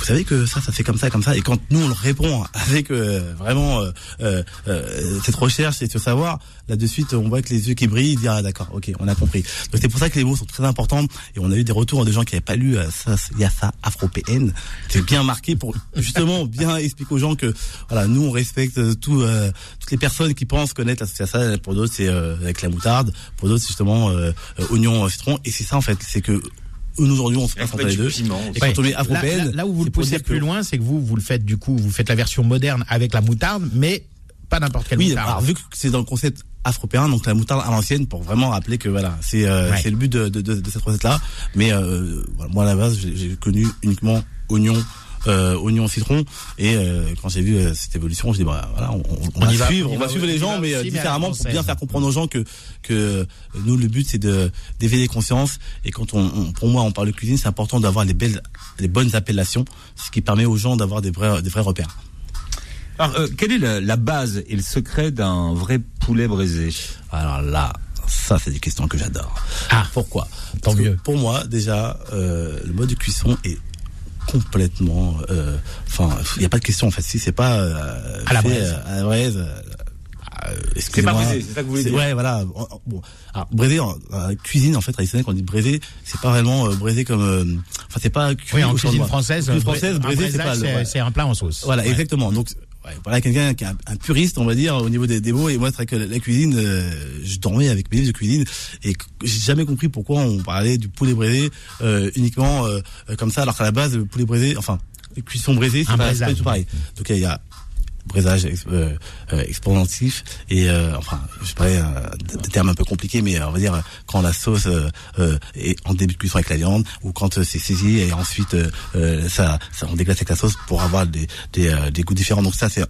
vous savez que ça, ça fait comme ça, comme ça. Et quand nous, on leur répond avec euh, vraiment euh, euh, euh, cette recherche et ce savoir, là de suite, on voit que les yeux qui brillent, ils disent ah d'accord, ok, on a compris. Donc c'est pour ça que les mots sont très importants. Et on a eu des retours de gens qui n'avaient pas lu euh, ça, il y a ça afro-PN. C'est bien marqué pour justement bien expliquer aux gens que voilà, nous on respecte tout, euh, toutes les personnes qui pensent connaître l'association. Pour d'autres, c'est avec la moutarde. Pour d'autres, c'est justement oignon, citron. Et c'est ça en fait, c'est que nous aujourd'hui, on se passe entre Avec les deux. piment Et quand on met Là, là- là où vous le poussez plus que- loin, c'est que vous, vous le faites du coup, vous faites la version moderne avec la moutarde, mais pas n'importe quelle Oui, moutarde. alors vu que c'est dans le concept afropéen, donc la moutarde à l'ancienne, pour vraiment rappeler que voilà, c'est euh, Ouais. c'est le but de, de, de, de cette recette là. Mais euh, voilà, moi à la base, j'ai j'ai connu uniquement oignon. Euh, oignon citron. Et euh, quand j'ai vu euh, cette évolution je dis bah voilà on, on- va va, suivre on va va suivre les gens mais euh, aussi, mais différemment pour bien faire comprendre aux gens que que nous le but c'est de d'éveiller les consciences. Et quand on, on- pour moi on parle de cuisine c'est important d'avoir les belles les bonnes appellations. Ce qui permet aux gens d'avoir des vrais des vrais repères. Alors, euh, quelle est la, la base et le secret d'un vrai poulet braisé? Alors là, ça c'est des questions que j'adore. Ah. pourquoi? Tant mieux. Pour moi, déjà, euh, le mode de cuisson est complètement. euh, Enfin, il n'y a pas de question en fait. Si c'est pas euh, À la braise. euh, à la braise. euh, euh, C'est pas braisé, c'est ça que vous voulez dire Ouais, voilà. Bon, alors braisé en, en cuisine en fait traditionnelle, quand on dit braisé, c'est pas vraiment euh, braisé comme. euh, Enfin, c'est pas cuit Oui, en cuisine française, cuisine française, braisé, c'est pas. c'est ouais. un plat en sauce. Voilà, Ouais. exactement. Donc ouais, voilà quelqu'un qui est un, un puriste, on va dire, au niveau des, des mots. Et moi, c'est vrai que la, la cuisine, euh, je dormais avec mes livres de cuisine et j'ai jamais compris pourquoi on parlait du poulet braisé euh, uniquement euh, comme ça, alors qu'à la base, le poulet braisé, enfin, cuisson braisée, c'est pas, du tout pareil. Donc il y a braisage ex- euh, euh, expansif et euh, enfin je sais pas euh, des termes un peu compliqués mais euh, on va dire euh, quand la sauce euh, euh, est en début de cuisson avec la viande ou quand euh, c'est saisi et ensuite ça, ça on déglace avec la sauce pour avoir des des, euh, des goûts différents. Donc ça c'est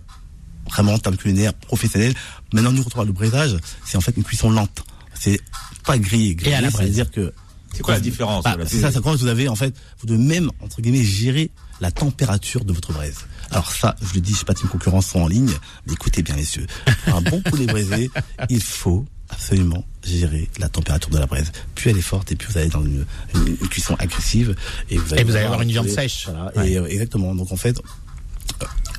vraiment en termes culinaires professionnels maintenant nous on retrouve le braisage c'est en fait une cuisson lente. C'est pas grillé grillé Et à la braise. c'est à dire que C'est quoi la différence bah, c'est ça, c'est quand vous avez en fait, vous devez même entre guillemets gérer la température de votre braise. Alors ça, je le dis, je sais pas si une concurrence en ligne, mais écoutez bien messieurs, pour un bon poulet braisé, il faut absolument gérer la température de la braise. Plus elle est forte et plus vous allez dans une, une- une cuisson agressive et vous allez, Et vous allez avoir une un viande sèche. Voilà, Ouais. et exactement. Donc en fait,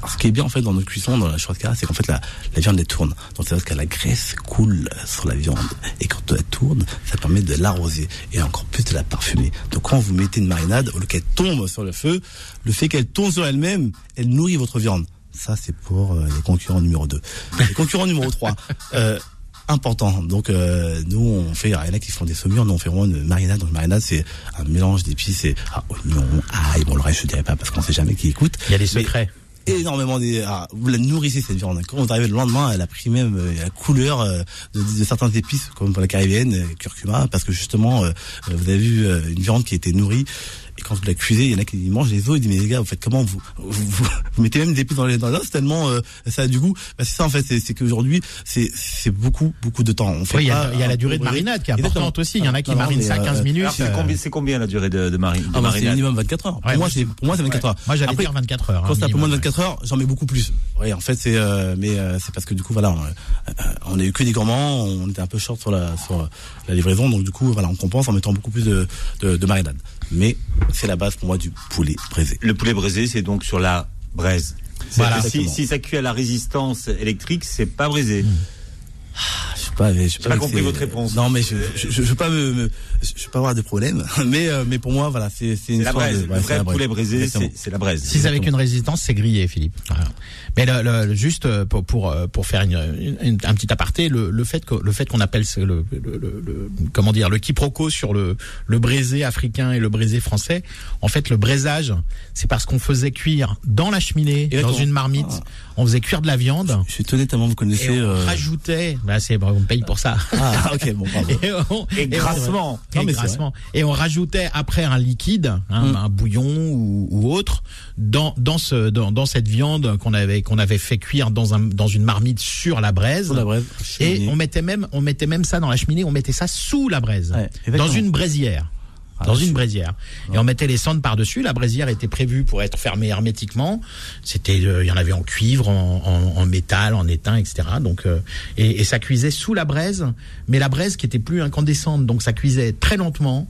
ce qui est bien en fait dans notre cuisson, dans la churrascaria, c'est qu'en fait la, la viande elle tourne. Donc c'est parce que la graisse coule sur la viande et quand elle tourne, ça permet de l'arroser et encore plus de la parfumer. Donc quand vous mettez une marinade, au lieu qu'elle tombe sur le feu, le fait qu'elle tombe sur elle-même, elle nourrit votre viande. Ça c'est pour euh, les concurrents numéro 2. Les concurrents numéro 3. Euh, important. Donc euh, nous on fait, il y en a qui font des saumures, nous on fait vraiment une marinade. Donc une marinade c'est un mélange d'épices, c'est ah, oignon, ail, bon le reste je dirais pas parce qu'on sait jamais qui écoute. Il y a des Mais secrets. Énormément des ah, vous la nourrissez cette viande. Quand vous arrivez le lendemain elle a pris même euh, la couleur euh, de, de certains épices comme pour la caribéenne euh, curcuma parce que justement vous avez vu une viande qui était nourrie et quand vous la cuisez il y en a qui mangent les os ils disent mais les gars vous faites comment? Vous vous, vous, vous mettez même des épices dans les dans l'os tellement euh, ça a du goût bah, c'est ça en fait c'est c'est qu'aujourd'hui c'est c'est beaucoup beaucoup de temps on fait Oui, il y a, y a la durée de marinade qui est Exactement. importante aussi. Il y en a qui marinent ça euh, 15 minutes. Alors, c'est euh, combien, c'est combien la durée de, de, mari- de ah bah, c'est marinade? minimum 24 heures Ouais, pour moi, c'est pour moi c'est 24 heures Moi, j'allais Après, dire 24 heures. quand hein, c'est un peu moins de minimum. 24 heures, j'en mets beaucoup plus. Oui, en fait, c'est euh, mais euh, c'est parce que du coup, voilà, on, euh, on a eu que des gourmands, on était un peu short sur la sur la livraison, donc du coup, voilà, on compense en mettant beaucoup plus de de, de marinade. Mais c'est la base pour moi du poulet braisé. Le poulet braisé, c'est donc sur la braise. Voilà. si, ça cuit à la résistance électrique, c'est pas braisé. Ah, Je sais pas, je sais pas compris votre réponse. Non, mais je je, je, je veux pas me, me- je veux pas avoir de problème, mais euh, mais pour moi, voilà, c'est c'est une C'est la braise. de- le ouais, c'est vrai la braise. poulet braisé, c'est c'est la braise. Si c'est avec une résistance, c'est grillé, Philippe. Voilà. Mais le, le- le- juste euh, pour pour euh, pour faire une, une- un petit aparté, le, le fait que le fait qu'on appelle ce- le, le, le- le- comment dire le quiproquo sur le le braisé africain et le braisé français, en fait le braisage, c'est parce qu'on faisait cuire dans la cheminée, Exactement. dans une marmite, Ah. on faisait cuire de la viande. Je suis étonné tellement vous Et connaissez. on euh, rajoutait, bah c'est bon, on me paye pour ça. Ah, ok, bon, bravo. Et, on- Et grassement. Et Non, mais c'est grassement. Et on rajoutait après un liquide, hein, Mm. un bouillon ou, ou autre, dans dans ce dans, dans cette viande qu'on avait qu'on avait fait cuire dans un dans une marmite sur la braise. Sur la braise. Et on mettait même on mettait même ça dans la cheminée, on mettait ça sous la braise, Ouais, dans une braisière. Ah, Dans une braisière. Et on mettait les cendres par-dessus. La braisière était prévue pour être fermée hermétiquement. C'était, euh, il y en avait en cuivre, en, en, en métal, en étain, etc. Donc, euh, et, et ça cuisait sous la braise, mais la braise qui était plus incandescente, donc ça cuisait très lentement.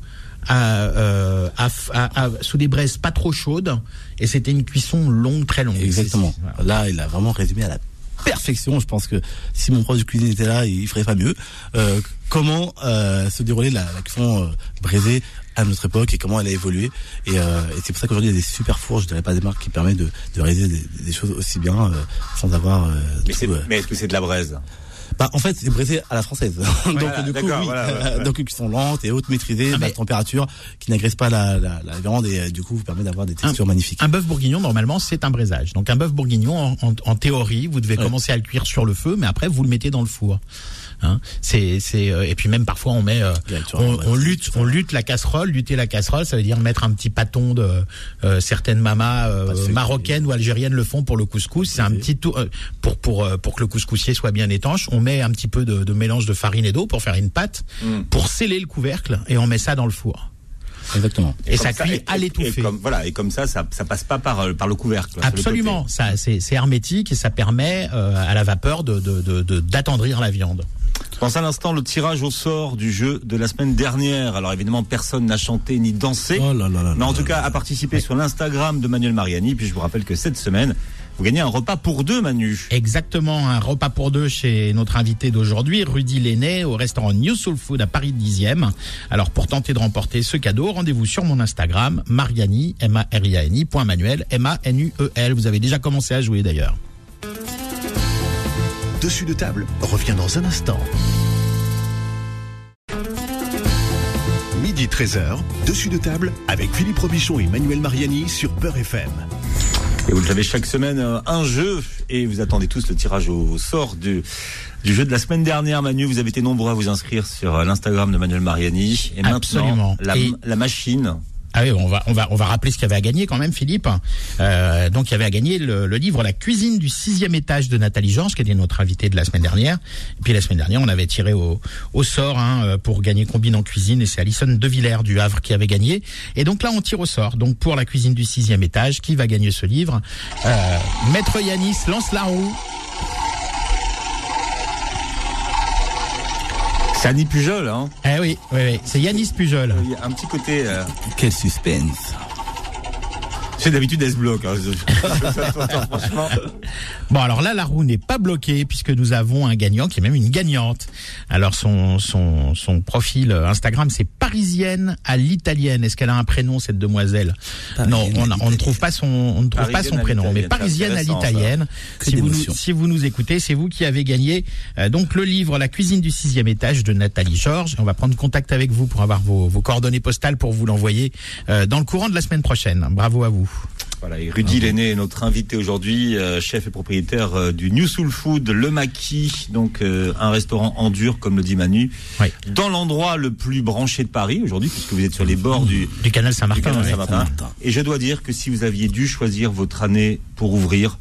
À, euh, à, à- sous des braises pas trop chaudes et c'était une cuisson longue très longue Exactement. Là, il a vraiment résumé à la perfection. Je pense que si mon prof de cuisine était là, il ferait pas mieux. Euh, comment euh, se déroulait la, la cuisson euh, braisée à notre époque et comment elle a évolué. Et, euh, et c'est pour ça qu'aujourd'hui, il y a des super fours, je dirais pas des marques qui permettent de, de réaliser des, des choses aussi bien euh, sans avoir euh, Mais, tout, c'est- mais est-ce que c'est de la braise? Bah, en fait, c'est braisé à la française. Voilà, donc, du coup, oui. voilà, ouais, donc, qui sont lentes et hautes maîtrisées, Ah, basse température, qui n'agressent pas la, la, la viande et euh, du coup, vous permet d'avoir des textures magnifiques. Un bœuf bourguignon, normalement, c'est un braisage. Donc un bœuf bourguignon, en, en- en théorie, vous devez Ouais. commencer à le cuire sur le feu, mais après, vous le mettez dans le four. Hein. C'est c'est et puis même parfois on met on, on, lutte on lutte la casserole, lutter la casserole, ça veut dire mettre un petit pâton de certaines mamas marocaines ou algériennes le font pour le couscous. C'est un petit tout pour pour pour que le couscoussier soit bien étanche. On met un petit peu de, de mélange de farine et d'eau pour faire une pâte, mm. pour sceller le couvercle et on met ça dans le four. Exactement. Et, ça cuit à l'étouffer. Voilà, et comme ça, ça, ça passe pas par, euh, par le couvercle. Absolument. Ça, c'est hermétique et ça permet euh, à la vapeur de d'attendrir de, de, la viande. Pense à l'instant le tirage au sort du jeu de la semaine dernière. Alors évidemment, personne n'a chanté ni dansé. Oh là là là mais en tout cas, a participé sur l'Instagram de Manuel Mariani. Puis je vous rappelle que cette semaine, vous gagnez un repas pour deux, Manu. Exactement, un repas pour deux chez notre invité d'aujourd'hui, Rudy Lenné, au restaurant New Soul Food à Paris 10e. Alors, pour tenter de remporter ce cadeau, rendez-vous sur mon Instagram, Mariani, M-A-R-I-A-N-I, Manuel, M-A-N-U-E-L. Vous avez déjà commencé à jouer d'ailleurs. Dessus de table revient dans un instant. Midi 13h, dessus de table avec Philippe Robichon et Manuel Mariani sur Peur FM. Et vous le savez, chaque semaine, euh, un jeu. Et vous attendez tous le tirage au sort du, du jeu de la semaine dernière. Manu, vous avez été nombreux à vous inscrire sur euh, l'Instagram de Manuel Mariani. Et Absolument. maintenant, la, la machine ah oui, on va on va on va rappeler ce qu'il y avait à gagner quand même, Philippe. Euh, donc il y avait à gagner le, livre La cuisine du sixième étage de Nathalie Georges, qui était notre invitée de la semaine dernière. Et puis la semaine dernière, on avait tiré au, au sort hein, euh, pour gagner combine en cuisine, et c'est Alison De Villers du Havre qui avait gagné. Et donc là, on tire au sort. Donc pour la cuisine du sixième étage, qui va gagner ce livre? Euh, Maître Yanis lance la roue. C'est Annie Pujol, hein Eh oui, oui, oui. c'est Yanis Pujol. Il y a un petit côté... Euh, Quel suspense c'est d'habitude S-Block. Hein. Bon, alors là, la roue n'est pas bloquée puisque nous avons un gagnant qui est même une gagnante. Alors son son son profil Instagram, c'est parisienne à l'italienne. Est-ce qu'elle a un prénom cette demoiselle Non, on, on, ne trouve pas son on ne trouve pas son prénom, mais parisienne à l'italienne. Si vous nous, si vous nous écoutez, c'est vous qui avez gagné euh, donc le livre La cuisine du sixième étage de Nathalie Georges. On va prendre contact avec vous pour avoir vos, vos coordonnées postales pour vous l'envoyer euh, dans le courant de la semaine prochaine. Bravo à vous. Voilà, et Rudy ah Lenné est notre invité aujourd'hui, euh, chef et propriétaire euh, du New Soul Food, le Maquis, donc euh, un restaurant en dur, comme le dit Manu, dans l'endroit le plus branché de Paris aujourd'hui, puisque vous êtes sur les bords du, du canal Saint-Martin. et je dois dire que si vous aviez dû choisir votre année pour ouvrir,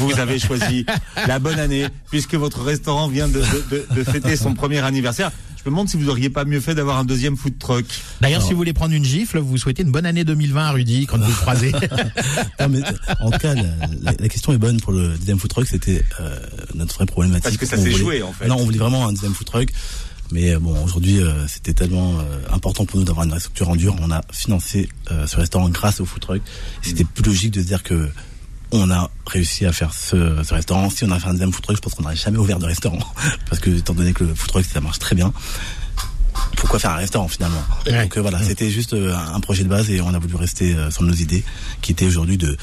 vous avez choisi la bonne année, puisque votre restaurant vient de, de, de fêter son premier anniversaire. Je me demande si vous auriez pas mieux fait d'avoir un deuxième food truck. D'ailleurs, si vous voulez prendre une gifle, vous souhaitez une bonne année 2020 à Rudy quand vous le croisez. en tout cas, la, question est bonne pour le deuxième food truck. C'était euh, notre vraie problématique. Parce que ça s'est joué en fait. Non, on voulait vraiment un deuxième food truck. Mais euh, bon, aujourd'hui, euh, c'était tellement important pour nous d'avoir une structure en dur. On a financé ce restaurant grâce au food truck. C'était plus logique de se dire que on a réussi à faire ce, ce, restaurant. Si on a fait un deuxième food truck, je pense qu'on n'aurait jamais ouvert de restaurant. Parce que, étant donné que le food truck, ça marche très bien, pourquoi faire un restaurant finalement? Donc euh, voilà, c'était juste euh, un projet de base et on a voulu rester euh, sur nos idées, qui étaient aujourd'hui de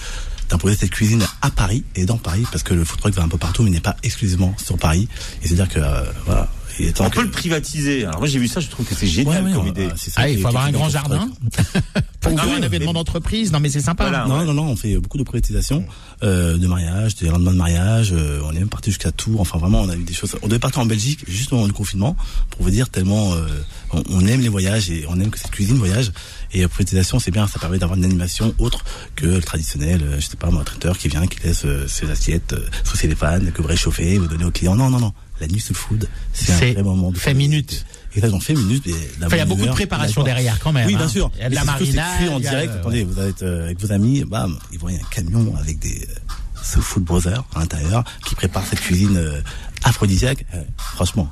d'imposer cette cuisine à Paris et dans Paris, parce que le food truck va un peu partout, mais n'est pas exclusivement sur Paris. Et c'est-à-dire que, voilà, on peut le privatiser. Alors moi j'ai vu ça, je trouve que c'est génial comme idée. ah, il faut avoir un grand jardin? pour un événement d'entreprise. Non mais c'est sympa. non non non, on fait beaucoup de privatisation, euh, de mariage, des lendemains de mariage. Euh, on est même parti jusqu'à Tours. Enfin vraiment, on a eu des choses. On devait partir en Belgique juste au moment du confinement pour vous dire tellement euh, on, aime les voyages et on aime que cette cuisine voyage. Et la privatisation, c'est bien, ça permet d'avoir une animation autre que le traditionnel, je sais pas, moi, traiteur qui vient, qui laisse ses assiettes sous ses fans, que vous réchauffez, vous donnez aux clients. Non, non, non la nuit soul food, c'est un vrai moment de fait minute. Et là, fais minute. Il y a beaucoup de préparation derrière quand même. Oui, bien hein. sûr. Il y a de la marinade. en direct. Attendez, vous êtes euh, avec vos amis, bam, ils voient un camion avec des euh, Soul Food Brothers à l'intérieur qui prépare cette cuisine euh, aphrodisiaque. franchement,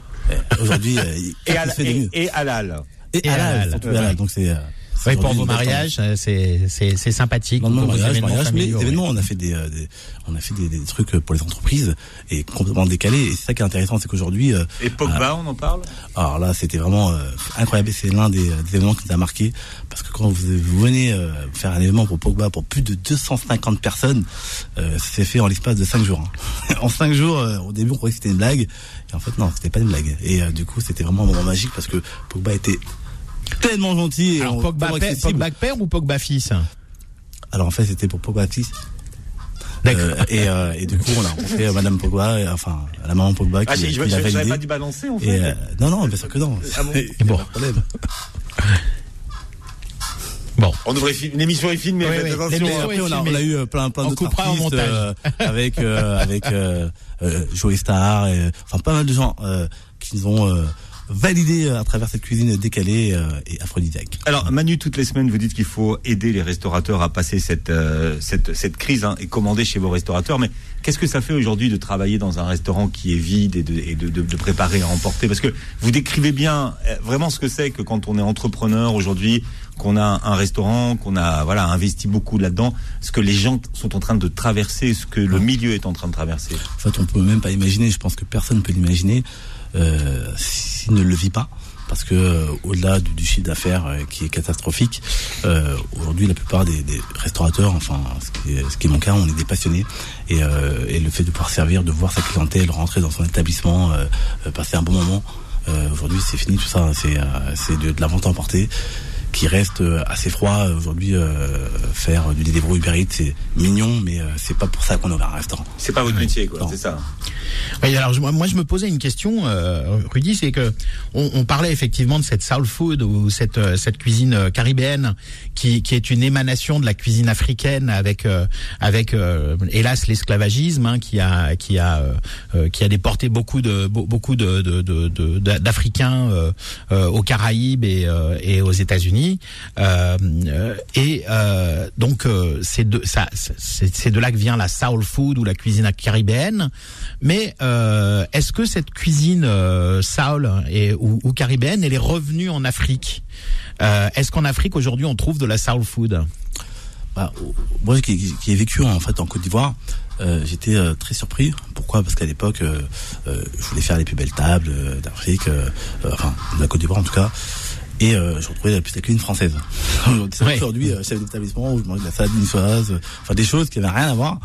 aujourd'hui, et, à, et, et halal. Et, halal. Donc c'est oui, pour vos mariages, c'est c'est sympathique. Dans le mariage, mariage, mais événements, on a fait des, euh, des on a fait des, des, trucs pour les entreprises et complètement décalés. Et c'est ça qui est intéressant, c'est qu'aujourd'hui. Euh, et Pogba, euh, on en parle? Alors là, c'était vraiment euh, incroyable. C'est l'un des, des, événements qui nous a marqué parce que quand vous, vous venez faire un événement pour Pogba pour plus de 250 personnes, c'est fait en l'espace de 5 jours. Hein. en 5 jours, au début, on croyait que c'était une blague. Et en fait, non, c'était pas une blague. Et du coup, c'était vraiment un moment magique parce que Pogba était tellement gentil. Alors, Pogba, Pogba père ou Pogba fils Alors en fait, c'était pour Pogba fils. Euh, et, euh, et du coup, on a rencontré euh, Madame Pogba, et, enfin la maman Pogba qui, Ah, je qui je- l'a je- j'avais validé. pas dû balancer en Et, fait. euh, non, non, bien sûr que non. Ah bon a Bon. de. Bon. On devrait l'émission est filmée. Oui, oui. Après, on a, on a eu euh, plein, plein au artistes euh, avec euh, avec euh, euh, Joey Star, et, enfin pas mal de gens euh, qui nous ont euh, validé euh, à travers cette cuisine décalée euh, et aphrodisiaque. Alors Manu, toutes les semaines, vous dites qu'il faut aider les restaurateurs à passer cette euh, cette, cette crise hein, et commander chez vos restaurateurs. Mais qu'est-ce que ça fait aujourd'hui de travailler dans un restaurant qui est vide et de, et de, de, de préparer à emporter? Parce que vous décrivez bien vraiment ce que c'est que quand on est entrepreneur aujourd'hui, qu'on a un restaurant, qu'on a voilà investi beaucoup là-dedans, ce que les gens sont en train de traverser, ce que le milieu est en train de traverser. En fait, on peut même pas imaginer. Je pense que personne peut l'imaginer euh, s'il ne le vit pas. Parce que euh, au-delà du, du chiffre d'affaires euh, qui est catastrophique, euh, aujourd'hui la plupart des, des restaurateurs, enfin ce qui, est, ce qui est mon cas, on est des passionnés et, euh, et le fait de pouvoir servir, de voir sa clientèle rentrer dans son établissement, euh, passer un bon moment. aujourd'hui, c'est fini tout ça. C'est euh, c'est de, de la vente emportée qui reste euh, assez froid aujourd'hui. euh, faire du débrouille Uber Eats, c'est mignon, mais euh, c'est pas pour ça qu'on ouvre un restaurant. C'est pas votre métier, quoi. Non. C'est ça. Oui, alors je- moi, moi, je me posais une question, euh, Rudy, c'est que on, on parlait effectivement de cette soul food ou cette euh, cette cuisine euh, caribéenne qui qui est une émanation de la cuisine africaine avec euh, avec euh, hélas l'esclavagisme hein, qui a qui a euh, euh, qui a déporté beaucoup de be- beaucoup de de- de- de- d'Africains euh, euh, aux Caraïbes et euh, et aux États-Unis Euh, et euh, donc euh, c'est de là que vient la soul food ou la cuisine caribéenne mais est-ce que cette cuisine soul et, ou, ou caribéenne, elle est revenue en Afrique? Est-ce qu'en Afrique aujourd'hui on trouve de la soul food? Bah, moi qui, ai vécu en fait en Côte d'Ivoire, j'étais très surpris. Pourquoi? Parce qu'à l'époque, je voulais faire les plus belles tables d'Afrique, enfin de la Côte d'Ivoire en tout cas. Et euh, je retrouvais la la cuisine française. Ouais. Aujourd'hui, euh, chef d'établissement, où je mange de la salade niçoise, euh, enfin des choses qui n'avaient rien à voir.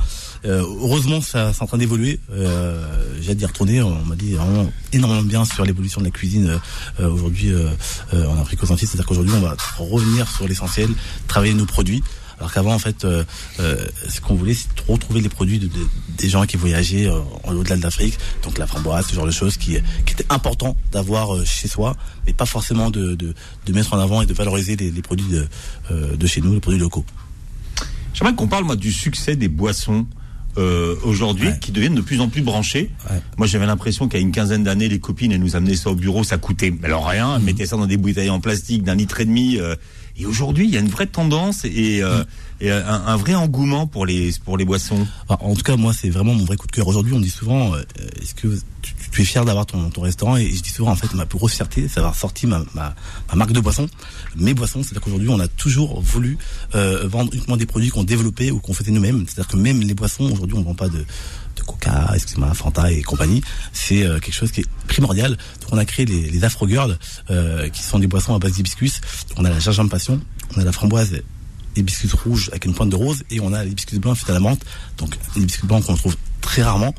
Euh, heureusement, ça c'est en train d'évoluer. Euh, J'ai hâte d'y retourner. On m'a dit vraiment énormément bien sur l'évolution de la cuisine aujourd'hui euh, euh, en Afrique aux Antilles. C'est-à-dire qu'aujourd'hui, on va revenir sur l'essentiel, travailler nos produits. Alors qu'avant, en fait, euh, euh, ce qu'on voulait, c'est trop trouver les produits de, de- des gens qui voyageaient euh, en au-delà de l'Afrique. Donc la framboise, ce genre de choses qui, qui était important d'avoir euh, chez soi, mais pas forcément de, de, de mettre en avant et de valoriser les, les produits de, de chez nous, les produits locaux. J'aimerais qu'on parle moi du succès des boissons euh, aujourd'hui Ouais. qui deviennent de plus en plus branchées. Ouais. Moi j'avais l'impression qu'il y a une quinzaine d'années les copines elles nous amenaient ça au bureau, ça coûtait alors rien, Mhm. elles mettaient ça dans des bouteilles en plastique d'un litre et demi. euh, et aujourd'hui il y a une vraie tendance et, euh, et un, un vrai engouement pour les pour les boissons. Enfin, en tout cas, moi, c'est vraiment mon vrai coup de cœur. Aujourd'hui, on dit souvent, euh, est-ce que tu, tu es fier d'avoir ton, ton restaurant? Et je dis souvent, en fait, ma plus grosse fierté, c'est d'avoir sorti ma, ma, ma marque de boisson, mes boissons. C'est-à-dire qu'aujourd'hui, on a toujours voulu euh, vendre uniquement des produits qu'on développait ou qu'on faisait nous-mêmes. C'est-à-dire que même les boissons, aujourd'hui, on ne vend pas de Coca, excusez-moi, Fanta et compagnie. C'est euh, quelque chose qui est primordial. Donc, on a créé les, Afro Girls, euh, qui sont des boissons à base d'hibiscus. On a la gingembre passion, on a la framboise des biscuits rouges avec une pointe de rose et on a les biscuits blancs faits à la menthe. Donc les biscuits blancs qu'on trouve très rarement.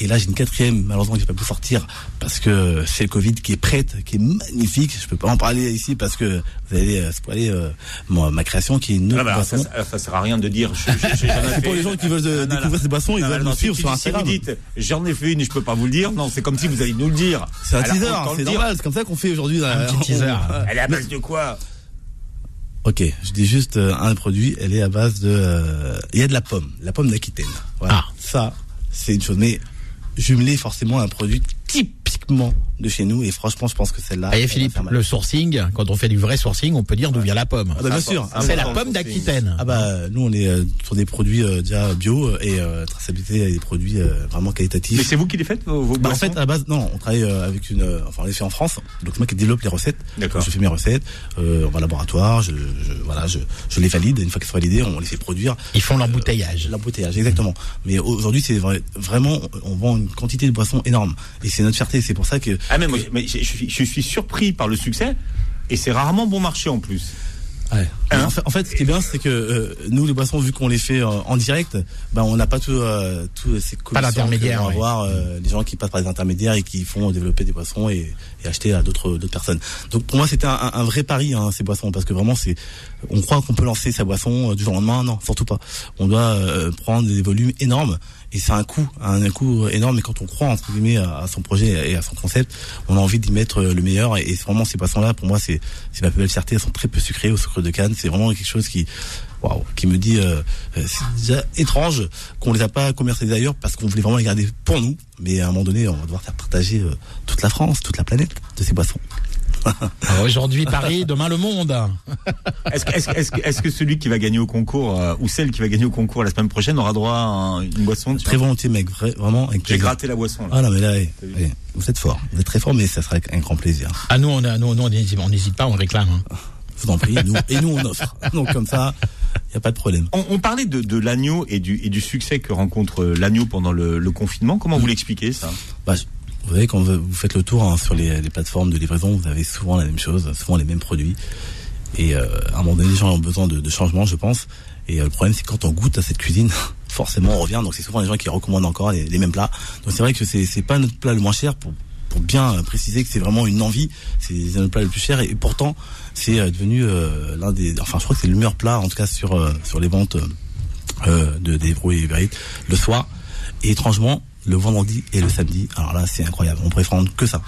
Et là j'ai une quatrième, malheureusement que j'ai pas pu sortir parce que c'est le Covid qui est prête, qui est magnifique. Je peux pas en parler ici parce que vous allez euh, spoiler euh, ma, ma création qui est une autre Ah bah, ça, boisson. ça, ça sert à rien de dire. C'est pour les gens qui veulent euh, Non, découvrir non. ces boissons, ils veulent nous suivre sur dis- si vous Instagram. dites j'en ai fait une et je peux pas vous le dire, non, c'est comme si vous allez nous le dire. C'est un Alors, teaser, c'est normal, c'est comme ça qu'on fait aujourd'hui. Un petit teaser. Elle est à base de quoi? Ok, je dis juste euh, un produit, elle est à base de... euh, Il y a de la pomme, la pomme d'Aquitaine. Voilà. Ah. Ça, c'est une chose. Mais jumelé forcément un produit typiquement de chez nous. Et franchement, je pense que celle-là... Va Philippe, le sourcing, quand on fait du vrai sourcing, on peut dire d'où vient la pomme. Ah bah bien sûr. C'est la important, pomme d'Aquitaine. Ah bah nous on est euh, sur des produits euh, déjà bio euh, et euh, traçabilité des produits euh, vraiment qualitatifs. Mais c'est vous qui les faites vos, vos Bah, en fait, à la base, non, on travaille euh, avec une, euh, enfin, on les fait en France. Donc c'est moi qui développe les recettes. D'accord. Je fais mes recettes, euh, on va au laboratoire, je, je- voilà, je, je les valide. Une fois qu'elles sont validées, on les fait produire. Ils font l'embouteillage. L'embouteillage, exactement. Mais aujourd'hui, c'est vrai- vraiment, on vend une quantité de boissons énorme. Et c'est notre fierté. C'est pour ça que Ah mais, moi, mais je, je suis, je suis surpris par le succès et c'est rarement bon marché en plus. Ouais. en, fait, en, fait, ce qui est bien, c'est que euh, nous, les boissons, vu qu'on les fait euh, en direct, ben on n'a pas tout, euh, tout ces pas l'intermédiaire. Ouais. avoir les gens qui passent par les intermédiaires et qui font développer des boissons et, et acheter à d'autres d'autres personnes. Donc pour moi, c'était un, un, vrai pari hein, ces boissons parce que vraiment, c'est on croit qu'on peut lancer sa boisson du jour au lendemain. Non, surtout pas. On doit prendre des volumes énormes et c'est un coût, un, coût énorme. Et quand on croit entre guillemets à, son projet et à son concept, on a envie d'y mettre le meilleur. Et, et vraiment ces boissons-là, pour moi, c'est c'est ma plus belle fierté. Elles sont très peu sucrées au sucre de canne. C'est vraiment quelque chose qui Wow, qui me dit euh, c'est déjà étrange qu'on les a pas commercialisés ailleurs parce qu'on voulait vraiment les garder pour nous mais à un moment donné on va devoir faire partager euh, toute la France toute la planète de ces boissons Aujourd'hui Paris, demain le monde. Est-ce est est est que celui qui va gagner au concours euh, ou celle qui va gagner au concours la semaine prochaine aura droit à une boisson Très volontiers, mec, vraiment. J'ai gratté la boisson. Là. Ah non, mais là, vous êtes fort, vous êtes très fort, mais ça serait un grand plaisir. Ah nous, on a, nous, on n'hésite pas, on réclame. Hein. vous en prie, nous, et nous on offre. Donc comme ça, il n'y a pas de problème. On, on parlait de, de l'agneau et du, et du succès que rencontre l'agneau pendant le, le, confinement. Comment vous l'expliquez ça? Bah, vous voyez, quand vous faites le tour hein, sur les, les, plateformes de livraison, vous avez souvent la même chose, souvent les mêmes produits. Et euh, à un moment donné, les gens ont besoin de, de changement, je pense. Et euh, le problème, c'est quand on goûte à cette cuisine, forcément, on revient. Donc, c'est souvent les gens qui recommandent encore les, les mêmes plats. Donc, c'est vrai que c'est pas notre plat le moins cher pour pour bien préciser que c'est vraiment une envie. C'est notre plat le plus cher et, pourtant, c'est euh, devenu euh, l'un des. Enfin, je crois que c'est le meilleur plat, en tout cas sur euh, sur les ventes euh, de des et le soir. Et étrangement, le vendredi et le samedi. Alors là, c'est incroyable. On prendre que ça.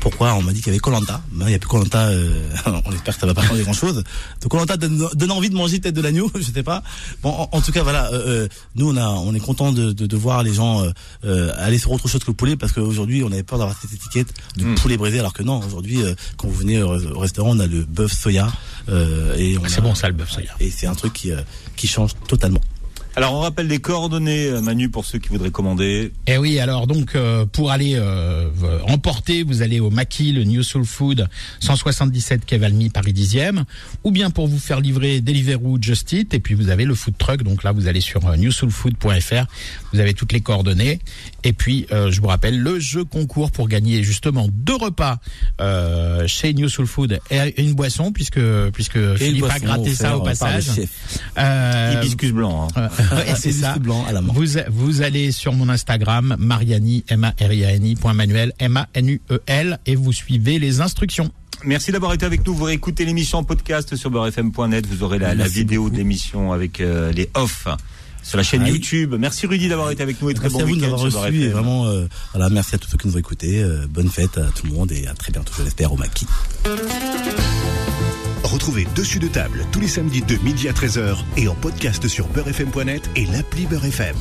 Pourquoi On m'a dit qu'il y avait Colanta. Ben, il n'y a plus Colanta. Euh, on espère que ça va pas changer grand chose. Donc Colanta donne, donne, envie de manger tête de l'agneau. Je sais pas. Bon, en, tout cas, voilà. Euh, euh, nous, on a, on est content de, de, de, voir les gens euh, euh, aller sur autre chose que le poulet parce qu'aujourd'hui, on avait peur d'avoir cette étiquette de mm. poulet brisé, alors que non. Aujourd'hui, quand vous venez au, restaurant, on a le bœuf soya. et ah, c'est bon ça, le bœuf soya. Et c'est un truc qui, qui change totalement. Alors on rappelle les coordonnées, euh, Manu, pour ceux qui voudraient commander. Eh oui, alors donc euh, pour aller euh, emporter, vous allez au Maki, le New Soul Food, 177 Kevalmi, Paris 10e, ou bien pour vous faire livrer Deliveroo, Just Eat, et puis vous avez le food truck. Donc là, vous allez sur newsoulfood.fr, vous avez toutes les coordonnées, et puis je vous rappelle le jeu concours pour gagner justement deux repas chez New Soul Food et une boisson, puisque puisque Philippe a gratté ça au passage. Hibiscus blanc. Hein. c'est ça. Vous, vous allez sur mon Instagram, Mariani, M-A-R-I-A-N-I, Manuel, M-A-N-U-E-L, et vous suivez les instructions. Merci d'avoir été avec nous. Vous réécoutez l'émission en podcast sur beurrefm.net. Vous aurez la, la vidéo de l'émission avec euh, les off sur la chaîne YouTube. Merci Rudy d'avoir été avec nous et très bon week-end. Merci à vous reçu et vraiment, euh, voilà, merci à tous ceux qui nous ont écoutés. Euh, bonne fête à tout le monde et à très bientôt, je l'espère, au maquis. Retrouvez Dessus de table tous les samedis de midi à 13h et en podcast sur beurrefm.net et l'appli Beurrefm.